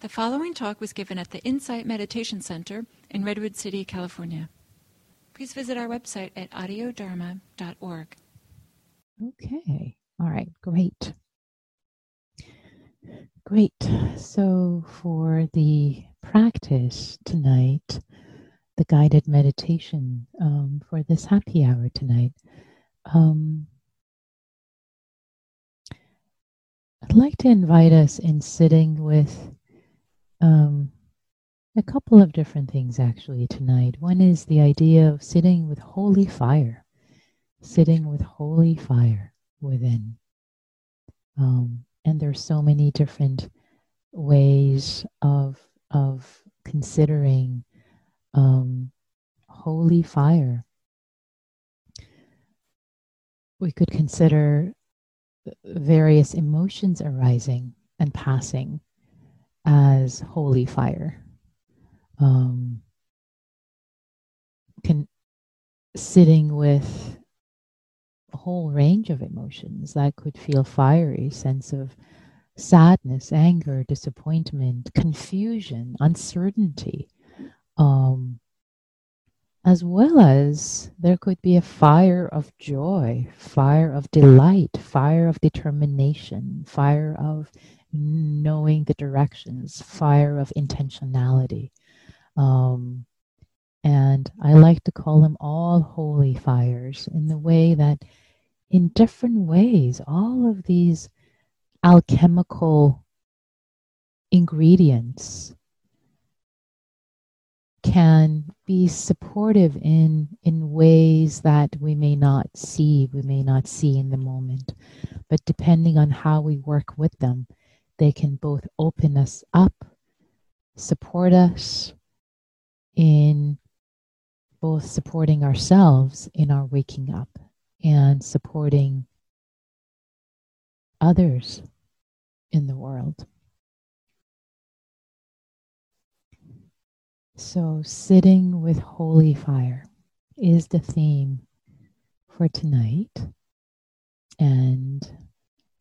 The following talk was given at the Insight Meditation Center in Redwood City, California. Please visit our website at audiodharma.org. Okay. All right. Great. Great. So, for the practice tonight, the guided meditation um, for this happy hour tonight, um, I'd like to invite us in sitting with um, a couple of different things actually tonight. One is the idea of sitting with holy fire, sitting with holy fire within. Um, and there's so many different ways of of considering um, holy fire. We could consider various emotions arising and passing as holy fire. Um, can sitting with a whole range of emotions that could feel fiery sense of sadness, anger, disappointment, confusion, uncertainty, um, as well as there could be a fire of joy, fire of delight, fire of determination, fire of knowing the directions, fire of intentionality. Um, and I like to call them all holy fires in the way that, in different ways, all of these alchemical ingredients can be supportive in in ways that we may not see we may not see in the moment but depending on how we work with them they can both open us up, support us in both supporting ourselves in our waking up and supporting others in the world. So, sitting with holy fire is the theme for tonight. And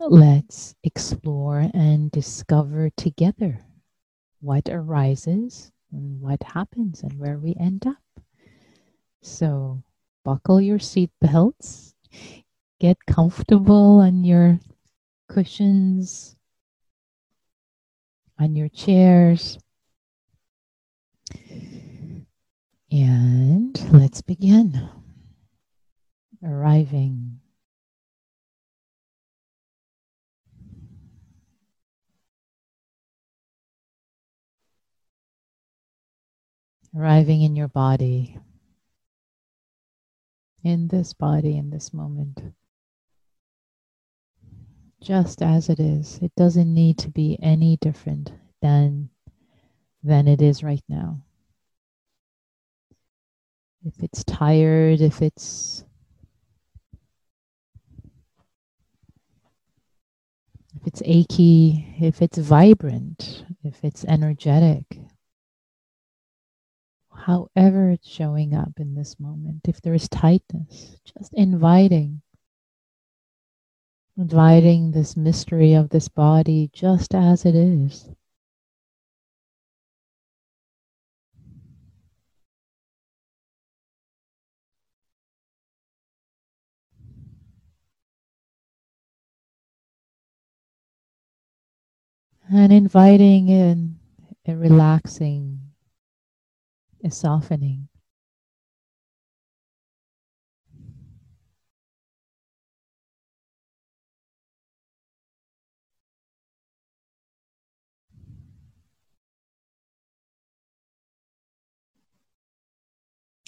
Let's explore and discover together what arises and what happens and where we end up. So, buckle your seat belts, get comfortable on your cushions, on your chairs, and let's begin. Arriving arriving in your body, in this body, in this moment, just as it is. It doesn't need to be any different than, than it is right now. If it's tired, if it's if it's achy, if it's vibrant, if it's energetic, however it's showing up in this moment. If there is tightness, just inviting, inviting this mystery of this body just as it is. And inviting in a relaxing is softening.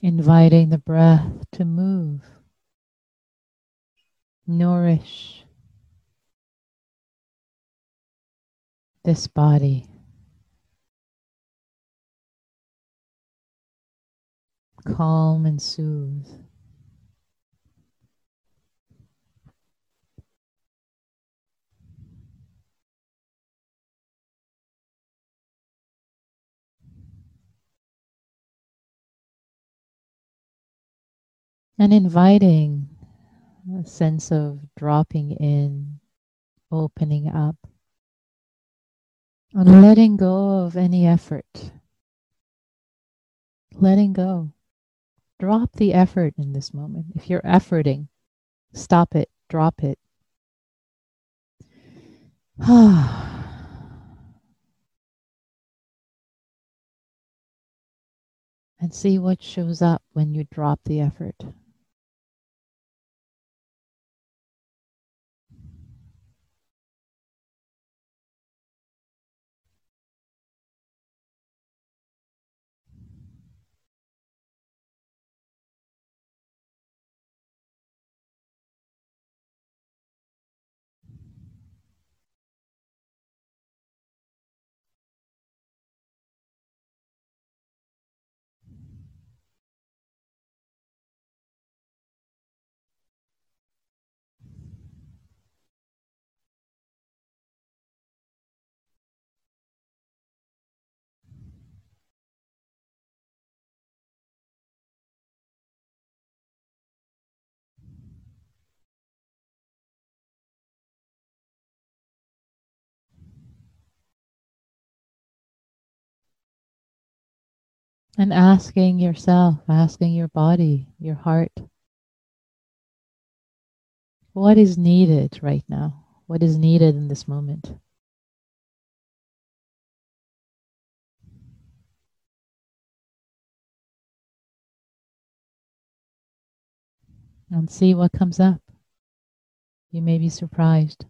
Inviting the breath to move, nourish this body. Calm and soothe. And inviting a sense of dropping in, opening up, On letting go of any effort. Letting go. Drop the effort in this moment. If you're efforting, stop it, drop it. and see what shows up when you drop the effort. And asking yourself, asking your body, your heart, what is needed right now? What is needed in this moment? And see what comes up. You may be surprised.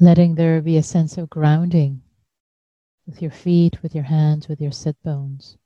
Letting there be a sense of grounding with your feet, with your hands, with your sit bones.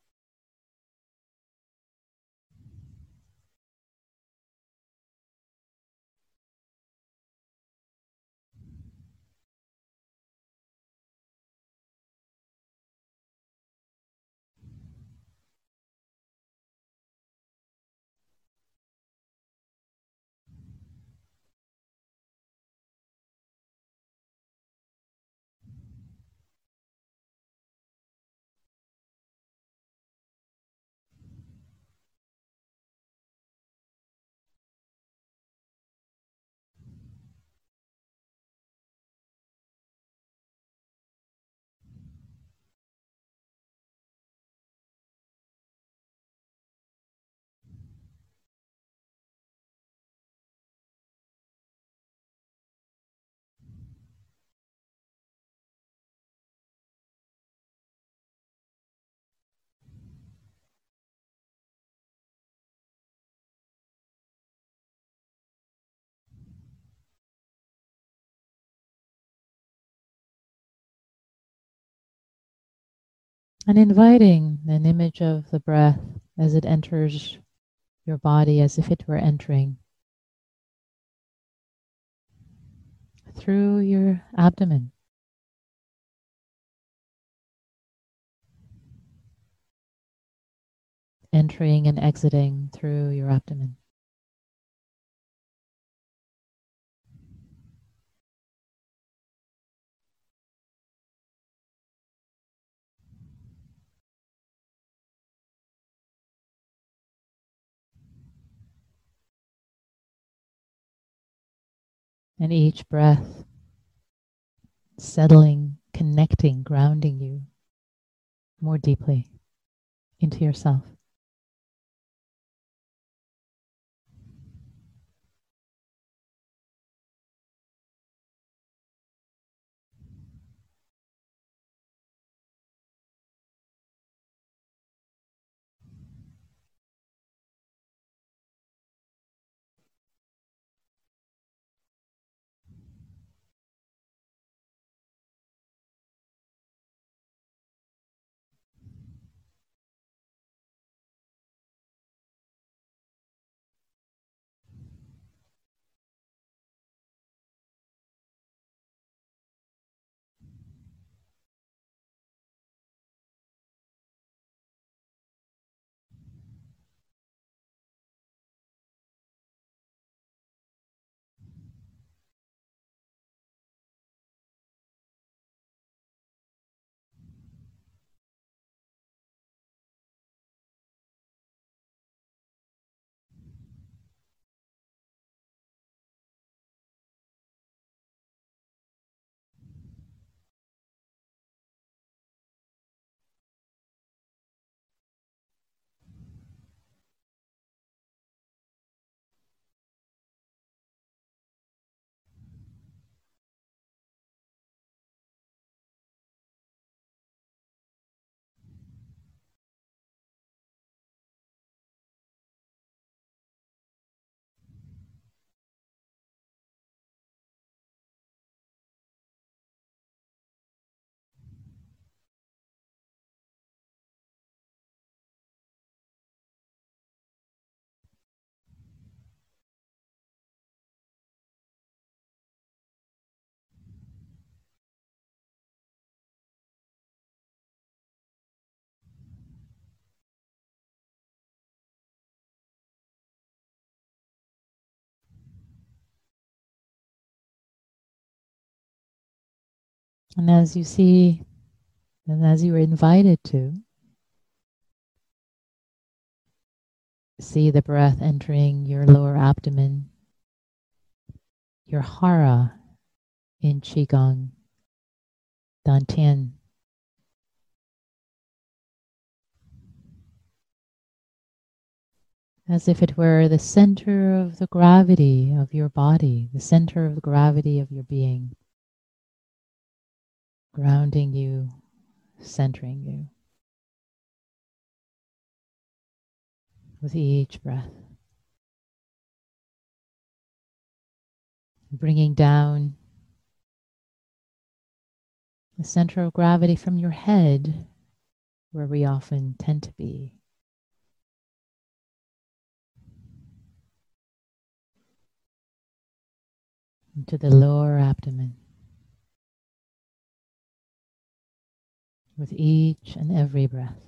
And inviting an image of the breath as it enters your body as if it were entering through your abdomen. Entering and exiting through your abdomen. And each breath settling, connecting, grounding you more deeply into yourself. And as you see, and as you are invited to, see the breath entering your lower abdomen, your hara in Qigong, Dantian. As if it were the center of the gravity of your body, the center of the gravity of your being grounding you, centering you with each breath. Bringing down the center of gravity from your head, where we often tend to be. Into the lower abdomen. With each and every breath.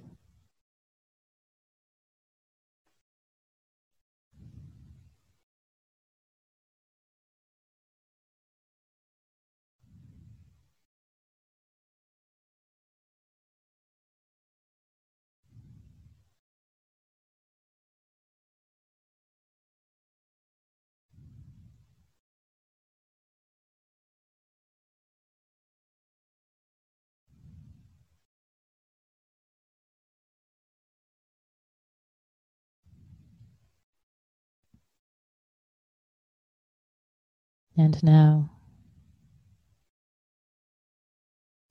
And now,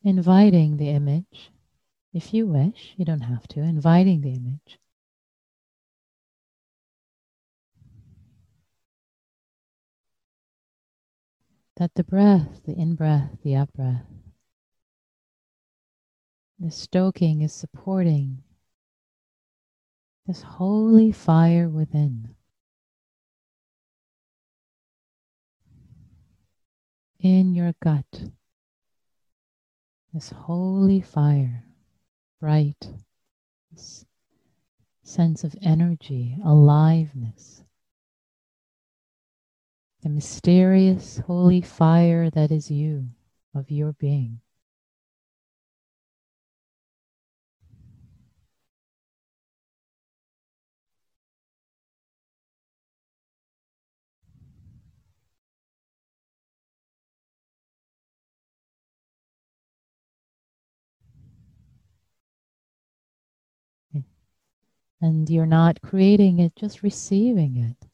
inviting the image, if you wish, you don't have to, inviting the image. That the breath, the in breath, the out breath, the stoking is supporting this holy fire within. In your gut. This holy fire, bright, this sense of energy, aliveness. The mysterious holy fire that is you, of your being. And you're not creating it, just receiving it.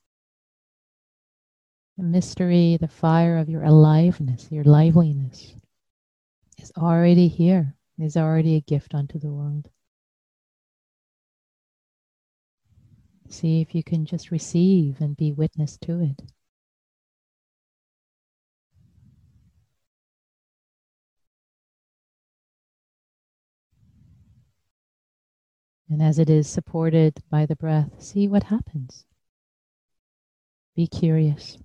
The mystery, the fire of your aliveness, your liveliness is already here, is already a gift unto the world. See if you can just receive and be witness to it. And as it is supported by the breath, see what happens. Be curious.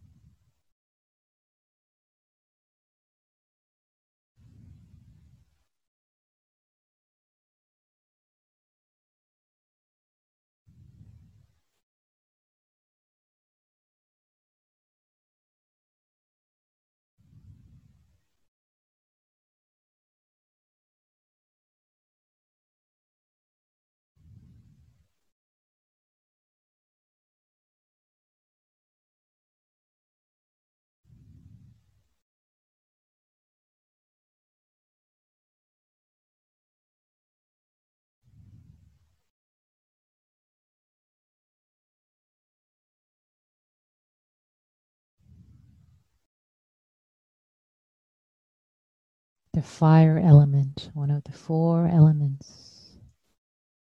The fire element, one of the four elements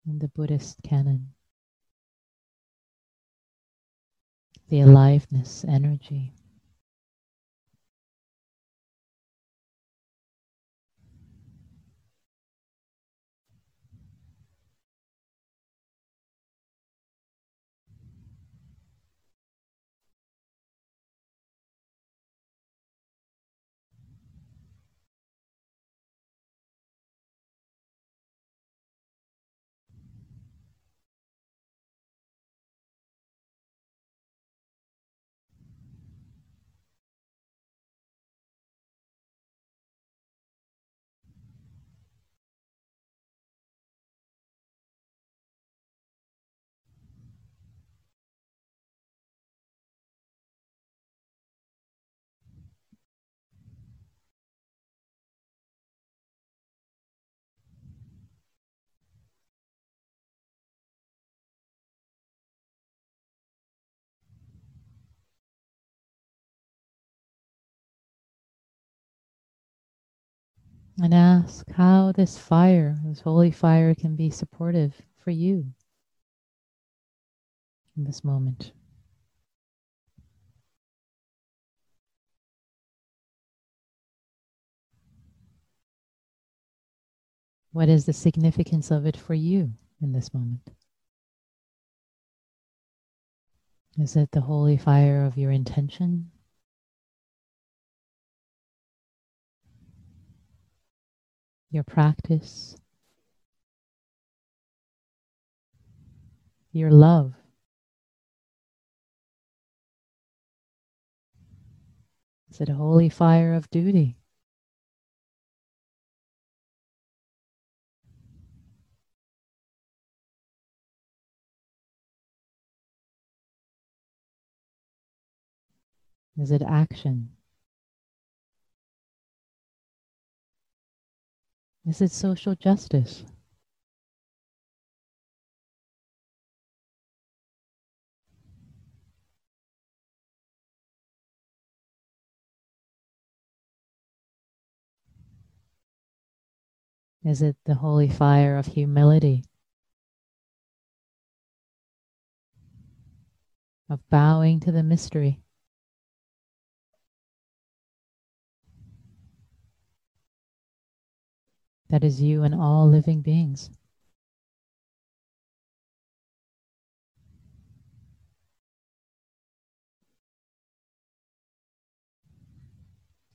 in the Buddhist canon. The aliveness energy. And ask how this fire, this holy fire, can be supportive for you in this moment. What is the significance of it for you in this moment? Is it the holy fire of your intention? Your practice, your love. Is it a holy fire of duty? Is it action? Is it social justice? Is it the holy fire of humility? Of bowing to the mystery? That is you and all living beings.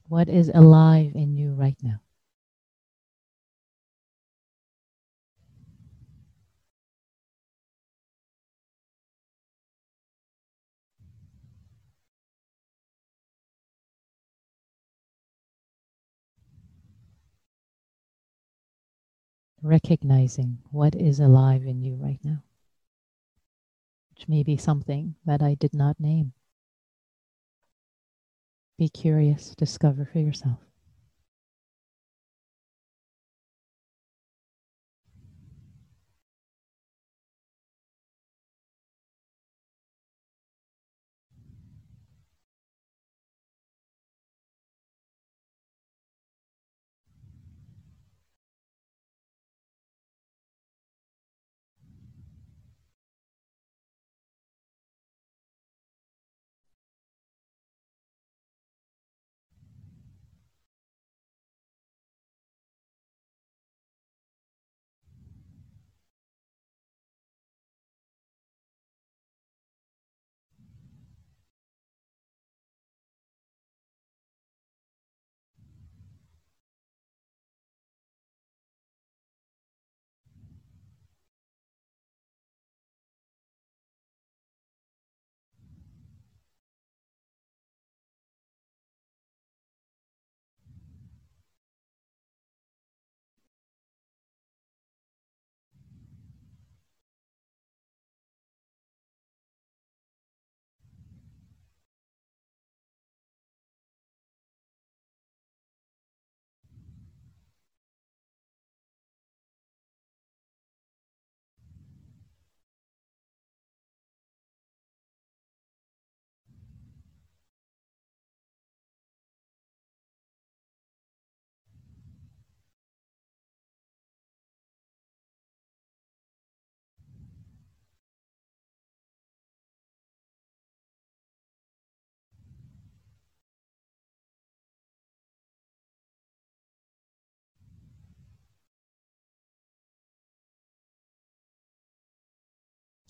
What is alive in you right now? Recognizing what is alive in you right now, which may be something that I did not name. Be curious, discover for yourself.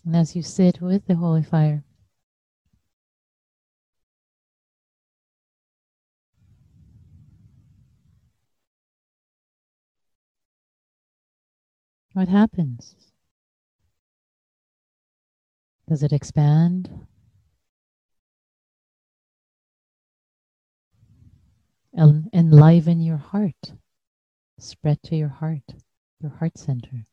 And as you sit with the holy fire, what happens? Does it expand? En- enliven your heart, spread to your heart, your heart center.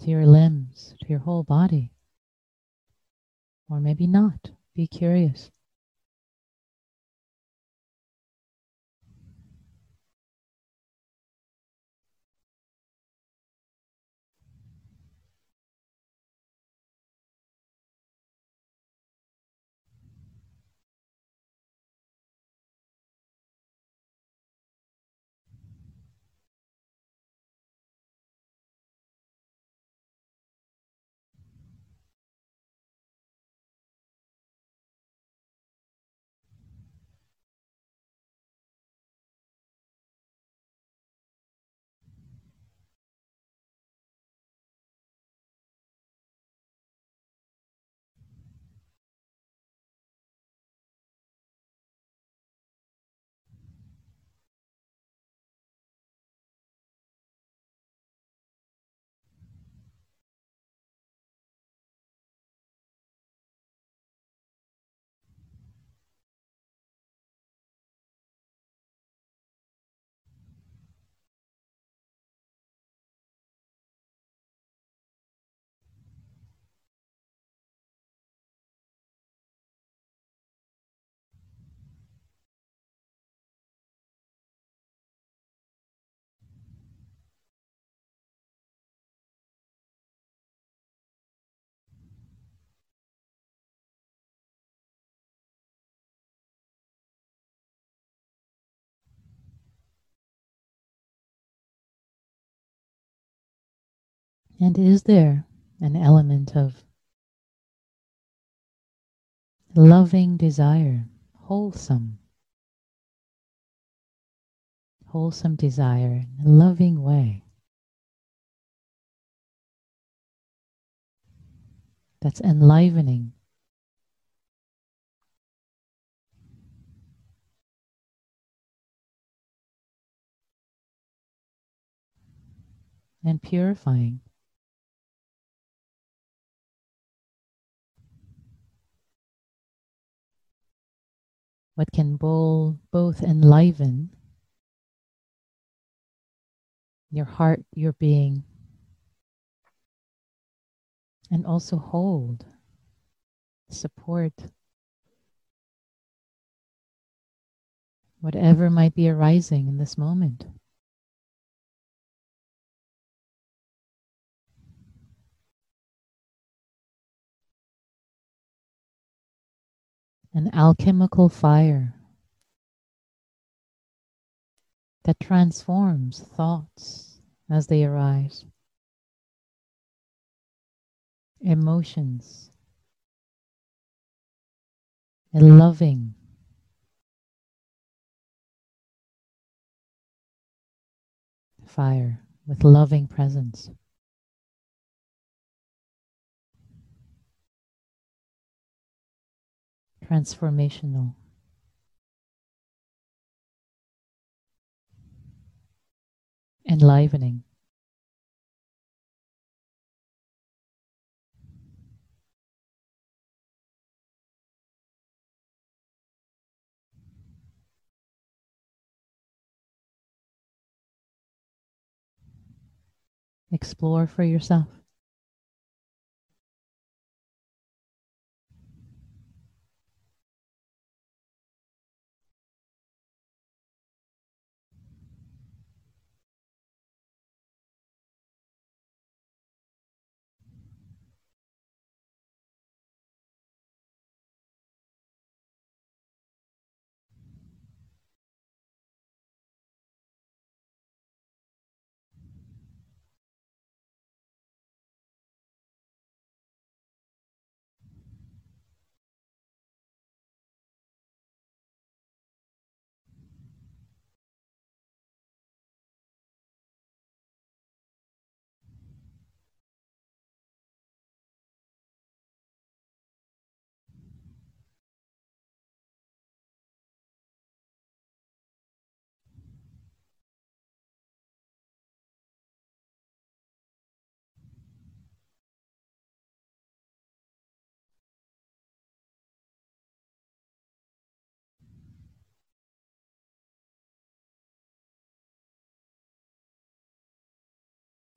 To your limbs, to your whole body. Or maybe not. Be curious. And is there an element of loving desire, wholesome, wholesome desire in a loving way? That's enlivening. and purifying. What can bowl, both enliven your heart, your being, and also hold, support whatever might be arising in this moment. An alchemical fire that transforms thoughts as they arise emotions, a loving, fire with loving presence. Transformational. Enlivening. Explore for yourself.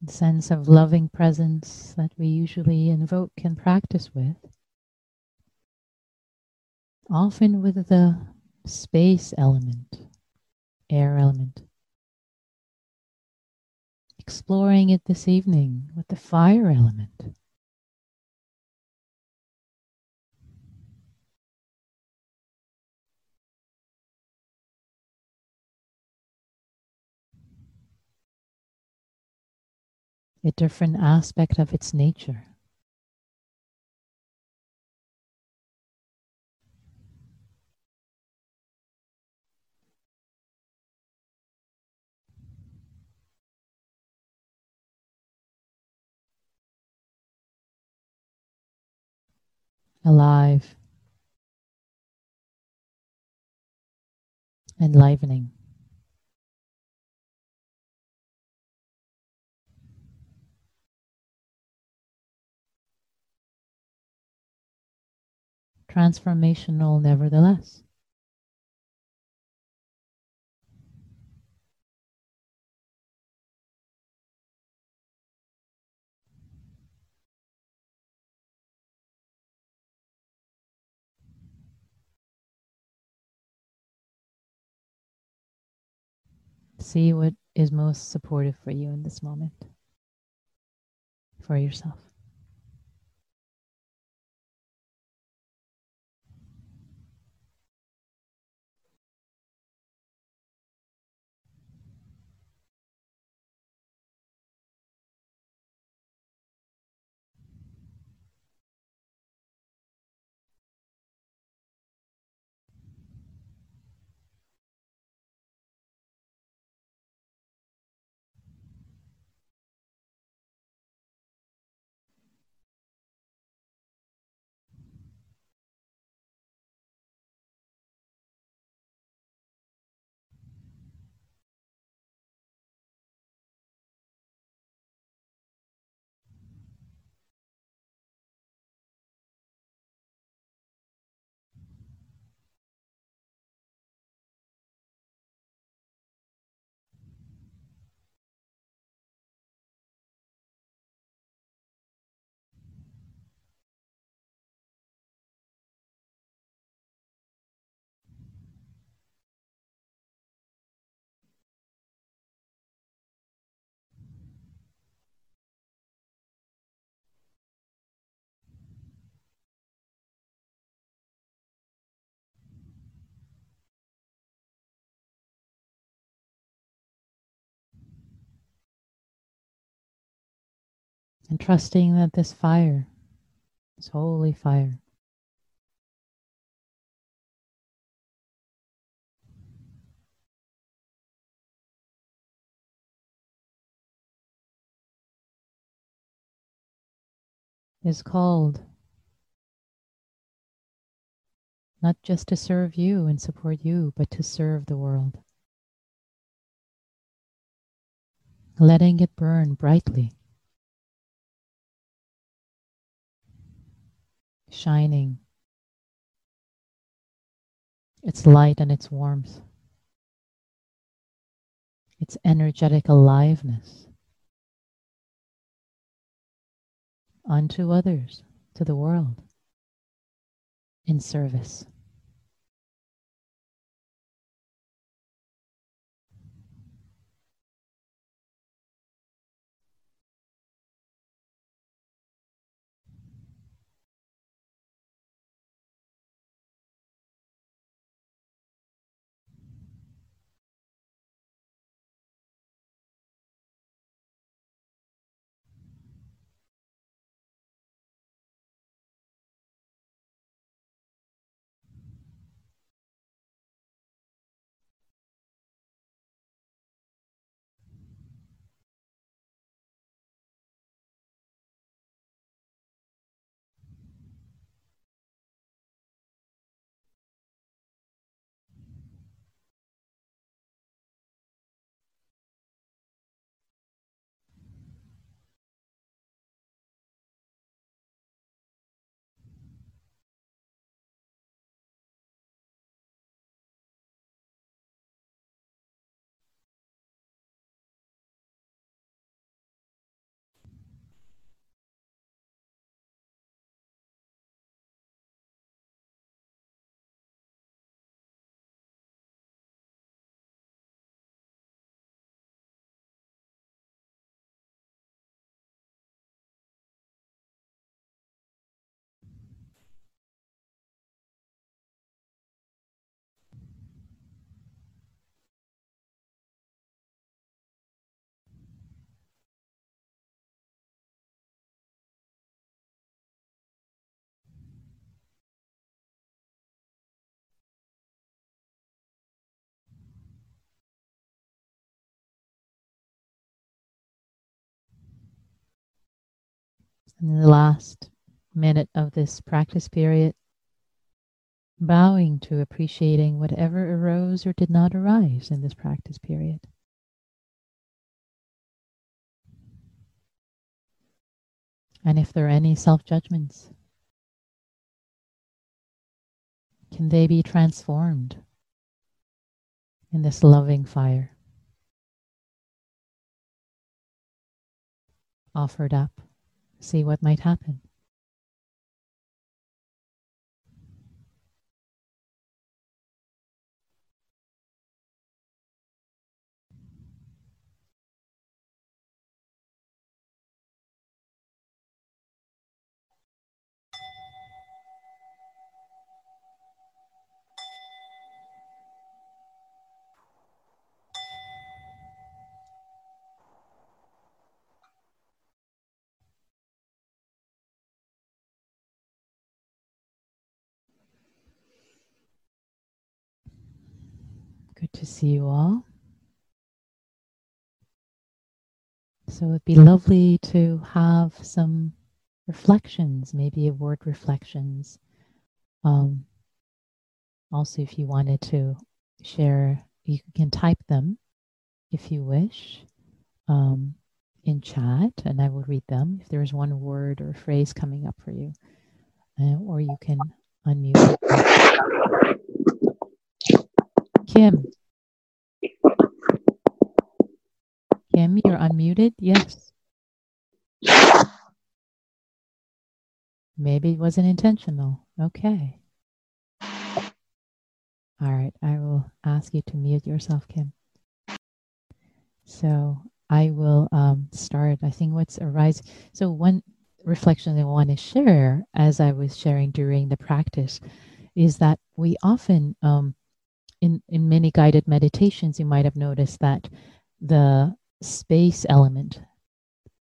Sense of loving presence that we usually invoke and practice with, often with the space element, air element. Exploring it this evening with the fire element. A different aspect of its nature. Alive, enlivening. Transformational nevertheless. See what is most supportive for you in this moment, for yourself. And trusting that this fire, this holy fire, is called not just to serve you and support you, but to serve the world. Letting it burn brightly, shining its light and its warmth, its energetic aliveness unto others, to the world, in service. In the last minute of this practice period, bowing to appreciating whatever arose or did not arise in this practice period. And if there are any self judgments, can they be transformed in this loving fire? Offered up see what might happen. Good to see you all. So it'd be lovely to have some reflections, maybe a word reflections. Um, also, if you wanted to share, you can type them if you wish um, in chat, and I will read them if there is one word or phrase coming up for you. Uh, or you can unmute. Kim. Kim, you're unmuted. Yes. Maybe it wasn't intentional. Okay. All right. I will ask you to mute yourself, Kim. So I will um, start. I think what's arising. So one reflection I want to share, as I was sharing during the practice, is that we often um, in, in many guided meditations, you might have noticed that the space element,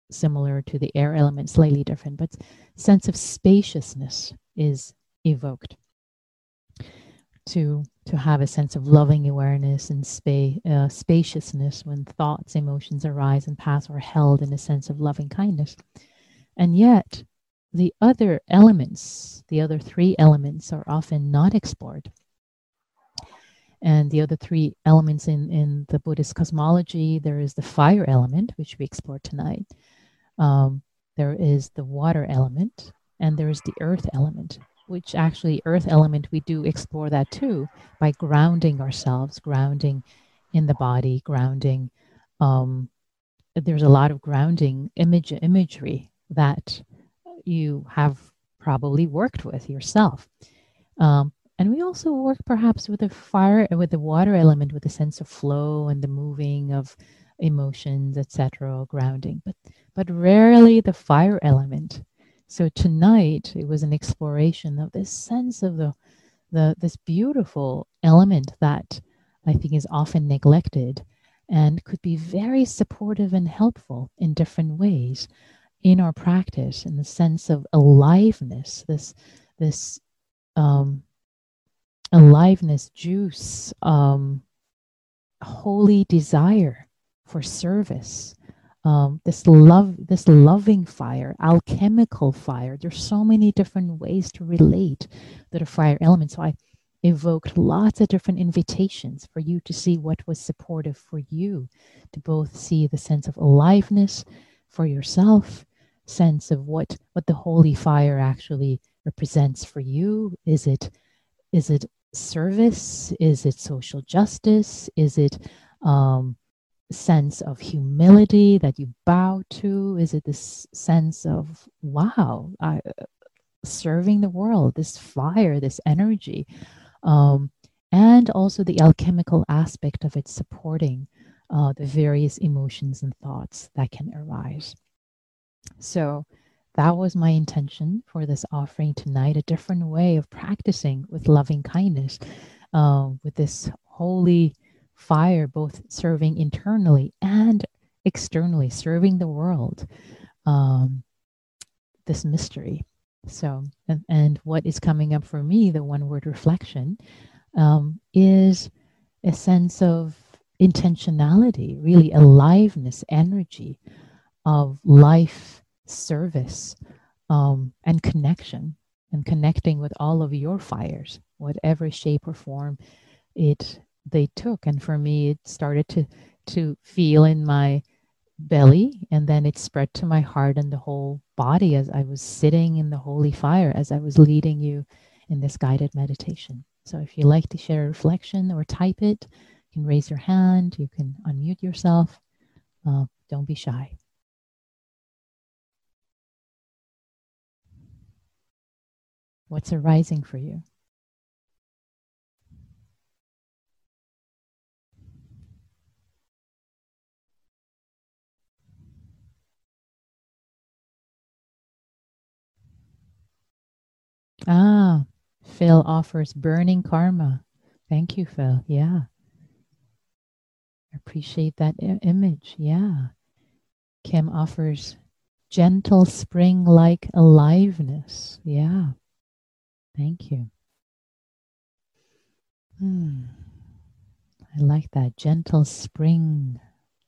similar to the air element, slightly different, but sense of spaciousness is evoked. To to have a sense of loving awareness and spa- uh, spaciousness when thoughts, emotions arise and pass are held in a sense of loving kindness. And yet, the other elements, the other three elements, are often not explored. And the other three elements in, in the Buddhist cosmology there is the fire element, which we explored tonight, um, there is the water element, and there is the earth element, which actually, earth element, we do explore that too by grounding ourselves, grounding in the body, grounding. Um, there's a lot of grounding image imagery that you have probably worked with yourself. Um, and we also work perhaps with the fire, with the water element, with the sense of flow and the moving of emotions, etc., grounding, but but rarely the fire element. So tonight it was an exploration of this sense of the the this beautiful element that I think is often neglected and could be very supportive and helpful in different ways in our practice in the sense of aliveness this this um, aliveness juice um, holy desire for service. Um, this love this loving fire alchemical fire. There's so many different ways to relate to the fire element. So i evoked lots of different invitations for you to see what was supportive for you to both see the sense of aliveness for yourself sense of what what the holy fire actually represents for you. Is it is it service? Is it social justice? Is it um, sense of humility that you bow to? Is it this sense of wow I, serving the world this fire this energy um, and also the alchemical aspect of it supporting uh, the various emotions and thoughts that can arise? So that was my intention for this offering tonight a different way of practicing with loving kindness, uh, with this holy fire, both serving internally and externally, serving the world. Um, this mystery. So, and, and, what is coming up for me, the one word reflection, um, is a sense of intentionality, really aliveness, energy of life service um, and connection and connecting with all of your fires, whatever shape or form it they took. And for me, it started to to feel in my belly and then it spread to my heart and the whole body as I was sitting in the holy fire as I was leading you in this guided meditation. So if you like to share a reflection or type it, you can raise your hand, you can unmute yourself. Uh, don't be shy. What's arising for you? Ah, Phil offers burning karma. Thank you, Phil. Yeah. Appreciate that I- image. Yeah. Kim offers gentle spring like aliveness. Yeah. Thank you. Hmm. I like that gentle spring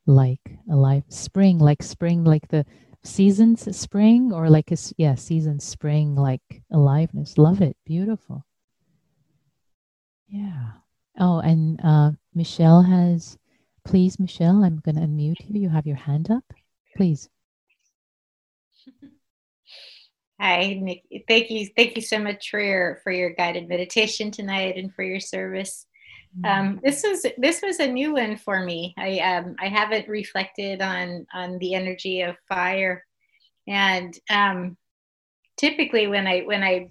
like alive spring like spring like the seasons spring or like a yeah season spring like aliveness. Love it. Beautiful. Yeah. Oh and uh michelle has please michelle i'm going to unmute you. You have your hand up. Please Hi, Nick. Thank you. Thank you so much for your for your guided meditation tonight and for your service. Mm-hmm. Um, this was this was a new one for me. I um, I haven't reflected on on the energy of fire, and um, typically when I when I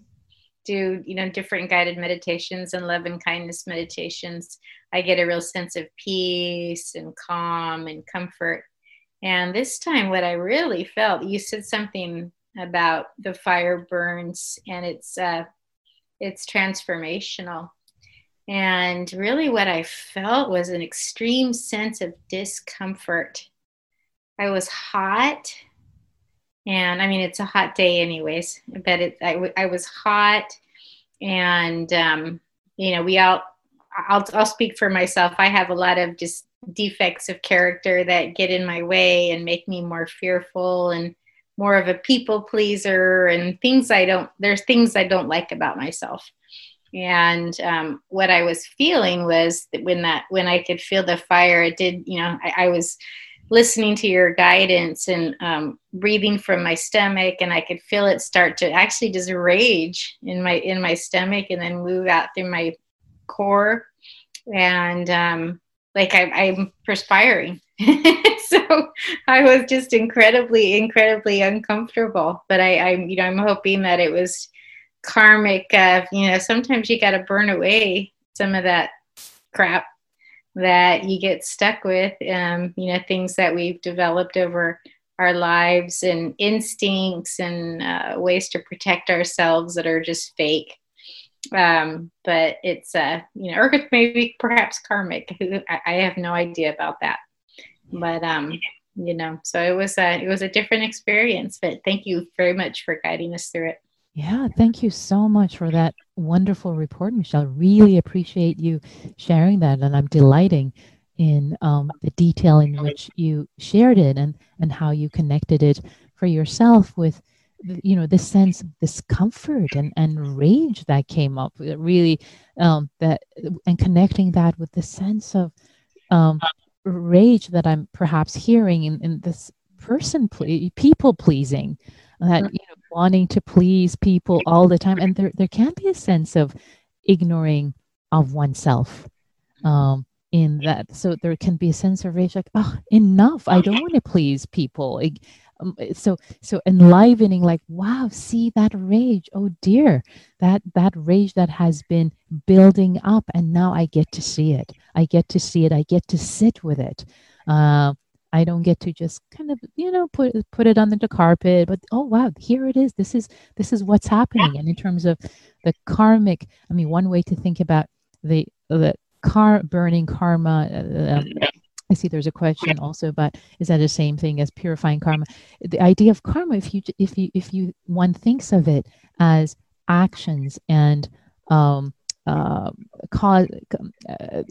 do you know different guided meditations and love and kindness meditations, I get a real sense of peace and calm and comfort. And this time, what I really felt, you said something about the fire burns and it's uh, it's transformational. And really, what I felt was an extreme sense of discomfort. I was hot and I mean it's a hot day anyways, but it I, w- I was hot, and um, you know we all I'll I'll speak for myself. I have a lot of just defects of character that get in my way and make me more fearful and more of a people pleaser and things I don't there's things I don't like about myself. And um, what I was feeling was that when that when I could feel the fire, it did. You know, I, I was listening to your guidance and um, breathing from my stomach and i could feel it start to actually just rage in my in my stomach and then move out through my core and um, like I, i'm perspiring so i was just incredibly incredibly uncomfortable but i i'm you know i'm hoping that it was karmic uh, you know sometimes you got to burn away some of that crap that you get stuck with, um, you know, things that we've developed over our lives and instincts and uh, ways to protect ourselves that are just fake. Um, but it's, uh, you know, or maybe perhaps karmic. I have no idea about that. But, um, you know, so it was a, it was a different experience, but thank you very much for guiding us through it. Yeah, thank you so much for that wonderful report, Michelle. Really appreciate you sharing that, and I'm delighting in um, the detail in which you shared it and and how you connected it for yourself with you know this sense of discomfort and and rage that came up really um, that and connecting that with the sense of um, rage that I'm perhaps hearing in, in this person ple- people pleasing that mm-hmm. you know wanting to please people all the time. And there there can be a sense of ignoring of oneself mm-hmm. um in that. So there can be a sense of rage like oh enough. I oh, don't want to please people um, so so enlivening like wow see that rage oh dear that that rage that has been building up and now i get to see it i get to see it i get to sit with it uh, I don't get to just kind of, you know, put put it under the carpet. But oh wow, here it is. This is this is what's happening. And in terms of the karmic, I mean, one way to think about the the car burning karma. Uh, um, I see there's a question also about is that the same thing as purifying karma? The idea of karma, if you if you if you one thinks of it as actions and um, uh, cause uh,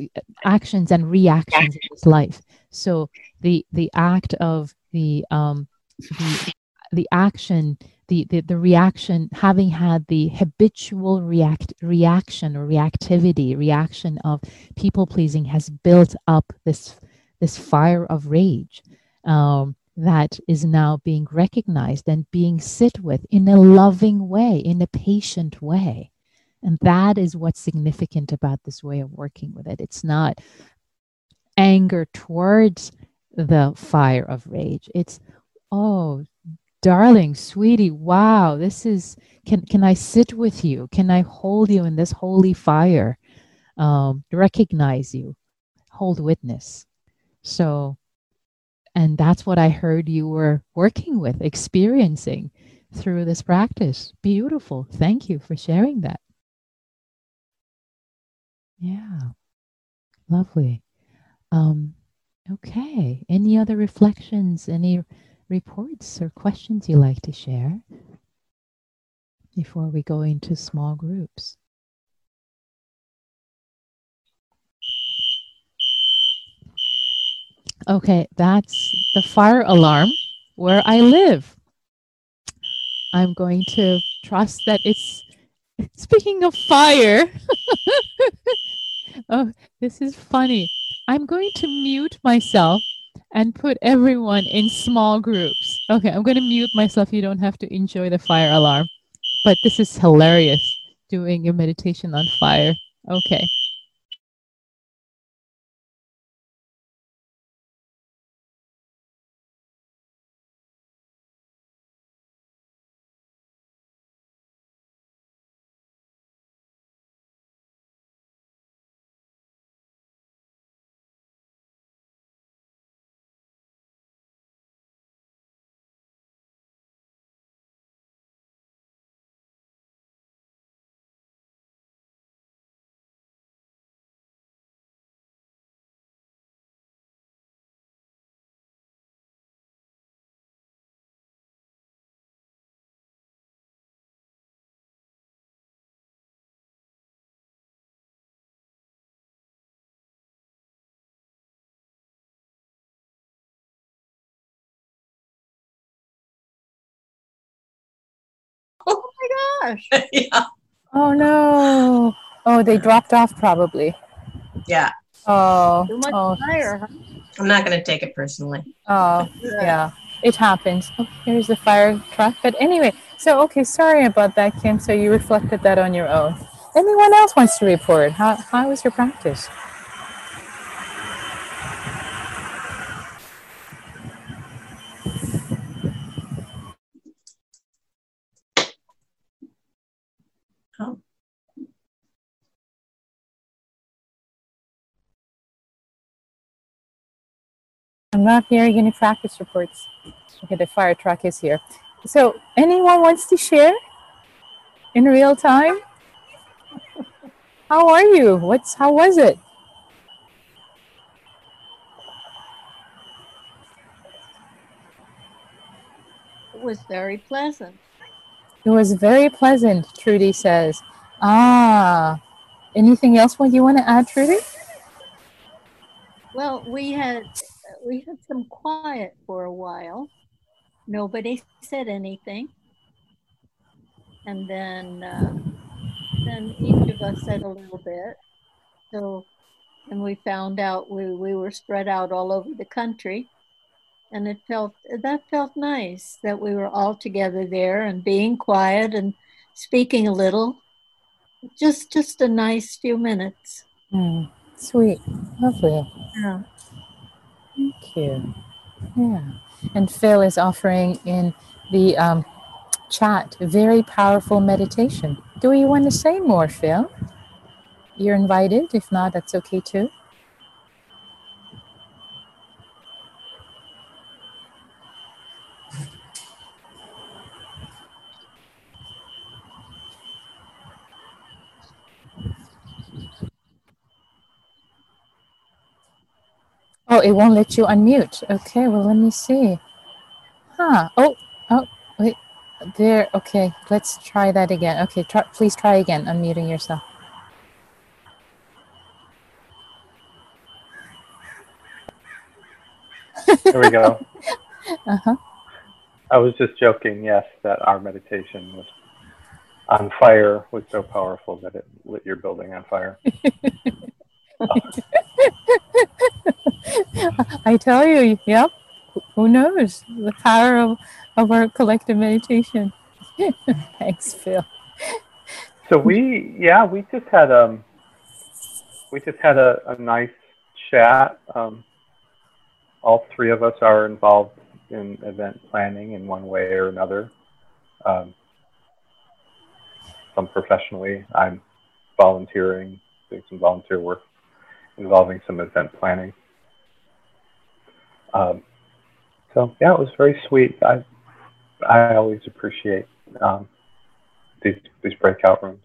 actions and reactions in this life. So the the act of the um, the, the action, the, the the reaction, having had the habitual react reaction or reactivity reaction of people pleasing, has built up this this fire of rage. Um, that is now being recognized and being sit with in a loving way, in a patient way. And that is what's significant about this way of working with it. It's not anger towards the fire of rage. It's, oh, darling, sweetie, wow, this is, can, can I sit with you? Can I hold you in this holy fire? Um, recognize you, hold witness. So, and that's what I heard you were working with, experiencing through this practice. Beautiful. Thank you for sharing that. Yeah. Lovely. Um, okay. Any other reflections, any reports or questions you like to share before we go into small groups? Okay, that's the fire alarm where I live. I'm going to trust that it's speaking of fire. oh, this is funny. I'm going to mute myself and put everyone in small groups. Okay, I'm going to mute myself. You don't have to enjoy the fire alarm. But this is hilarious doing a meditation on fire. Okay. Gosh. yeah. Oh no. Oh, they dropped off probably. Yeah. Oh. Too much oh, fire, huh? I'm not going to take it personally. oh, yeah. It happens. Oh, here's the fire truck. But anyway, so okay, sorry about that, Kim. So you reflected that on your own. Anyone else wants to report? How how was your practice? I'm not hearing any practice reports. Okay, the fire truck is here. So, anyone wants to share in real time? How are you? What's how was it? It was very pleasant. It was very pleasant, Trudy says. Ah, anything else what you want to add, Trudy? Well, we had we had some quiet for a while. Nobody said anything, and then uh, then each of us said a little bit. So, and we found out we we were spread out all over the country, and it felt that felt nice that we were all together there and being quiet and speaking a little. Just just a nice few minutes. Hmm, sweet, lovely. Yeah. You. Yeah. And Phil is offering in the um, chat very powerful meditation. Do you want to say more, Phil? You're invited. If not, that's okay too. Oh, it won't let you unmute. Okay, well, let me see. Huh. Oh, oh, wait. There. Okay, let's try that again. Okay, try, please try again, unmuting yourself. There we go. Uh huh. I was just joking, yes, that our meditation was on fire was so powerful that it lit your building on fire. I tell you, yep. Who knows the power of, of our collective meditation? Thanks, Phil. So we, yeah, we just had um, we just had a, a nice chat. Um, all three of us are involved in event planning in one way or another. Um, some professionally, I'm volunteering, doing some volunteer work involving some event planning. Um, so yeah, it was very sweet. I I always appreciate um, these these breakout rooms.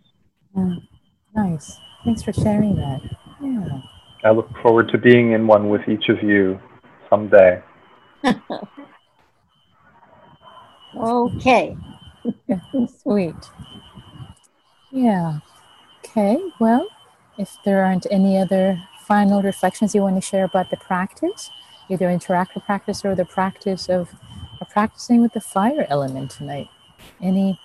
Mm, nice. Thanks for sharing that. Yeah. I look forward to being in one with each of you someday. Okay. Sweet. Yeah. Okay. Well, if there aren't any other final reflections you want to share about the practice, either interactive practice or the practice of, practicing with the fire element tonight, any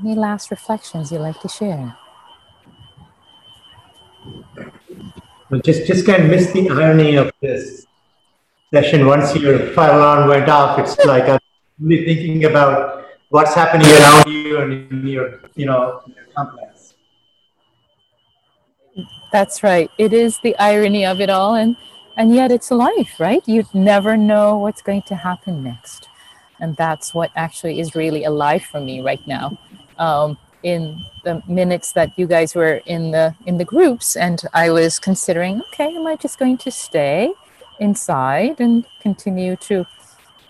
any last reflections you'd like to share? Well, just just can't miss the irony of this session. Once your fire alarm went off, it's like I'm really thinking about what's happening around you and in your, you know, complex. That's right. It is the irony of it all, and and yet it's life, right? You never know what's going to happen next, and that's what actually is really alive for me right now. Um, in the minutes that you guys were in the in the groups, and I was considering, okay, am I just going to stay inside and continue to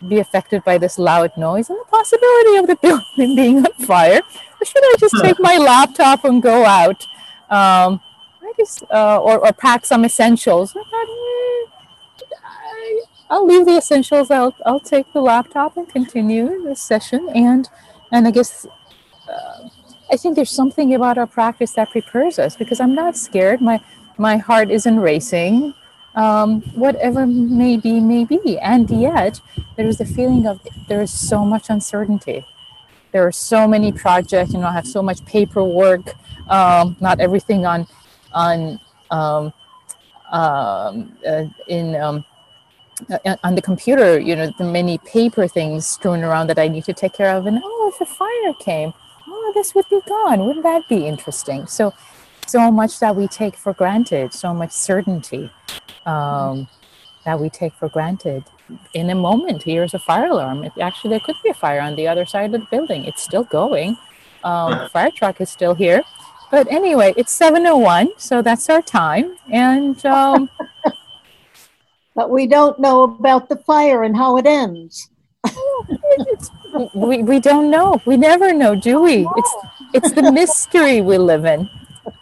be affected by this loud noise and the possibility of the building being on fire, or should I just take my laptop and go out? Um, I just uh, or or pack some essentials. I thought, eh, I, I'll leave the essentials. I'll I'll take the laptop and continue the session. And and I guess uh, I think there's something about our practice that prepares us because I'm not scared. My my heart isn't racing. Um, whatever may be, may be. And yet, there is a feeling of there is so much uncertainty. there are so many projects, you know, I have so much paperwork, um, not everything on, on, um, um, uh, in, um, uh, on the computer, you know, the many paper things strewn around that I need to take care of. And oh, if a fire came, oh, this would be gone. Wouldn't that be interesting? So, so much that we take for granted, so much certainty um, that we take for granted. In a moment, here's a fire alarm. It, actually, there could be a fire on the other side of the building. It's still going. Um, fire truck is still here. But anyway, it's 7.01, so that's our time. And um, But we don't know about the fire and how it ends. we, we don't know. We never know, do we? It's, it's the mystery we live in.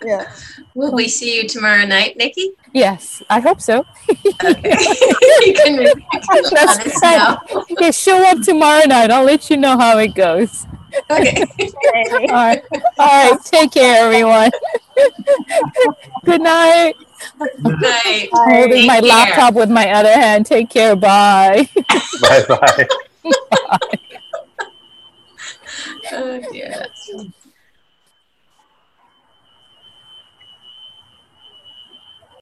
Yeah. Will we see you tomorrow night, Nikki? Yes, I hope so. Okay. you can, you can let That's us right. know. Yeah, show up tomorrow night. I'll let you know how it goes. Okay. All right. All right. Take care, everyone. Good night. Good night. Holding Take my care. laptop with my other hand. Take care. Bye. Bye bye. Oh, dear.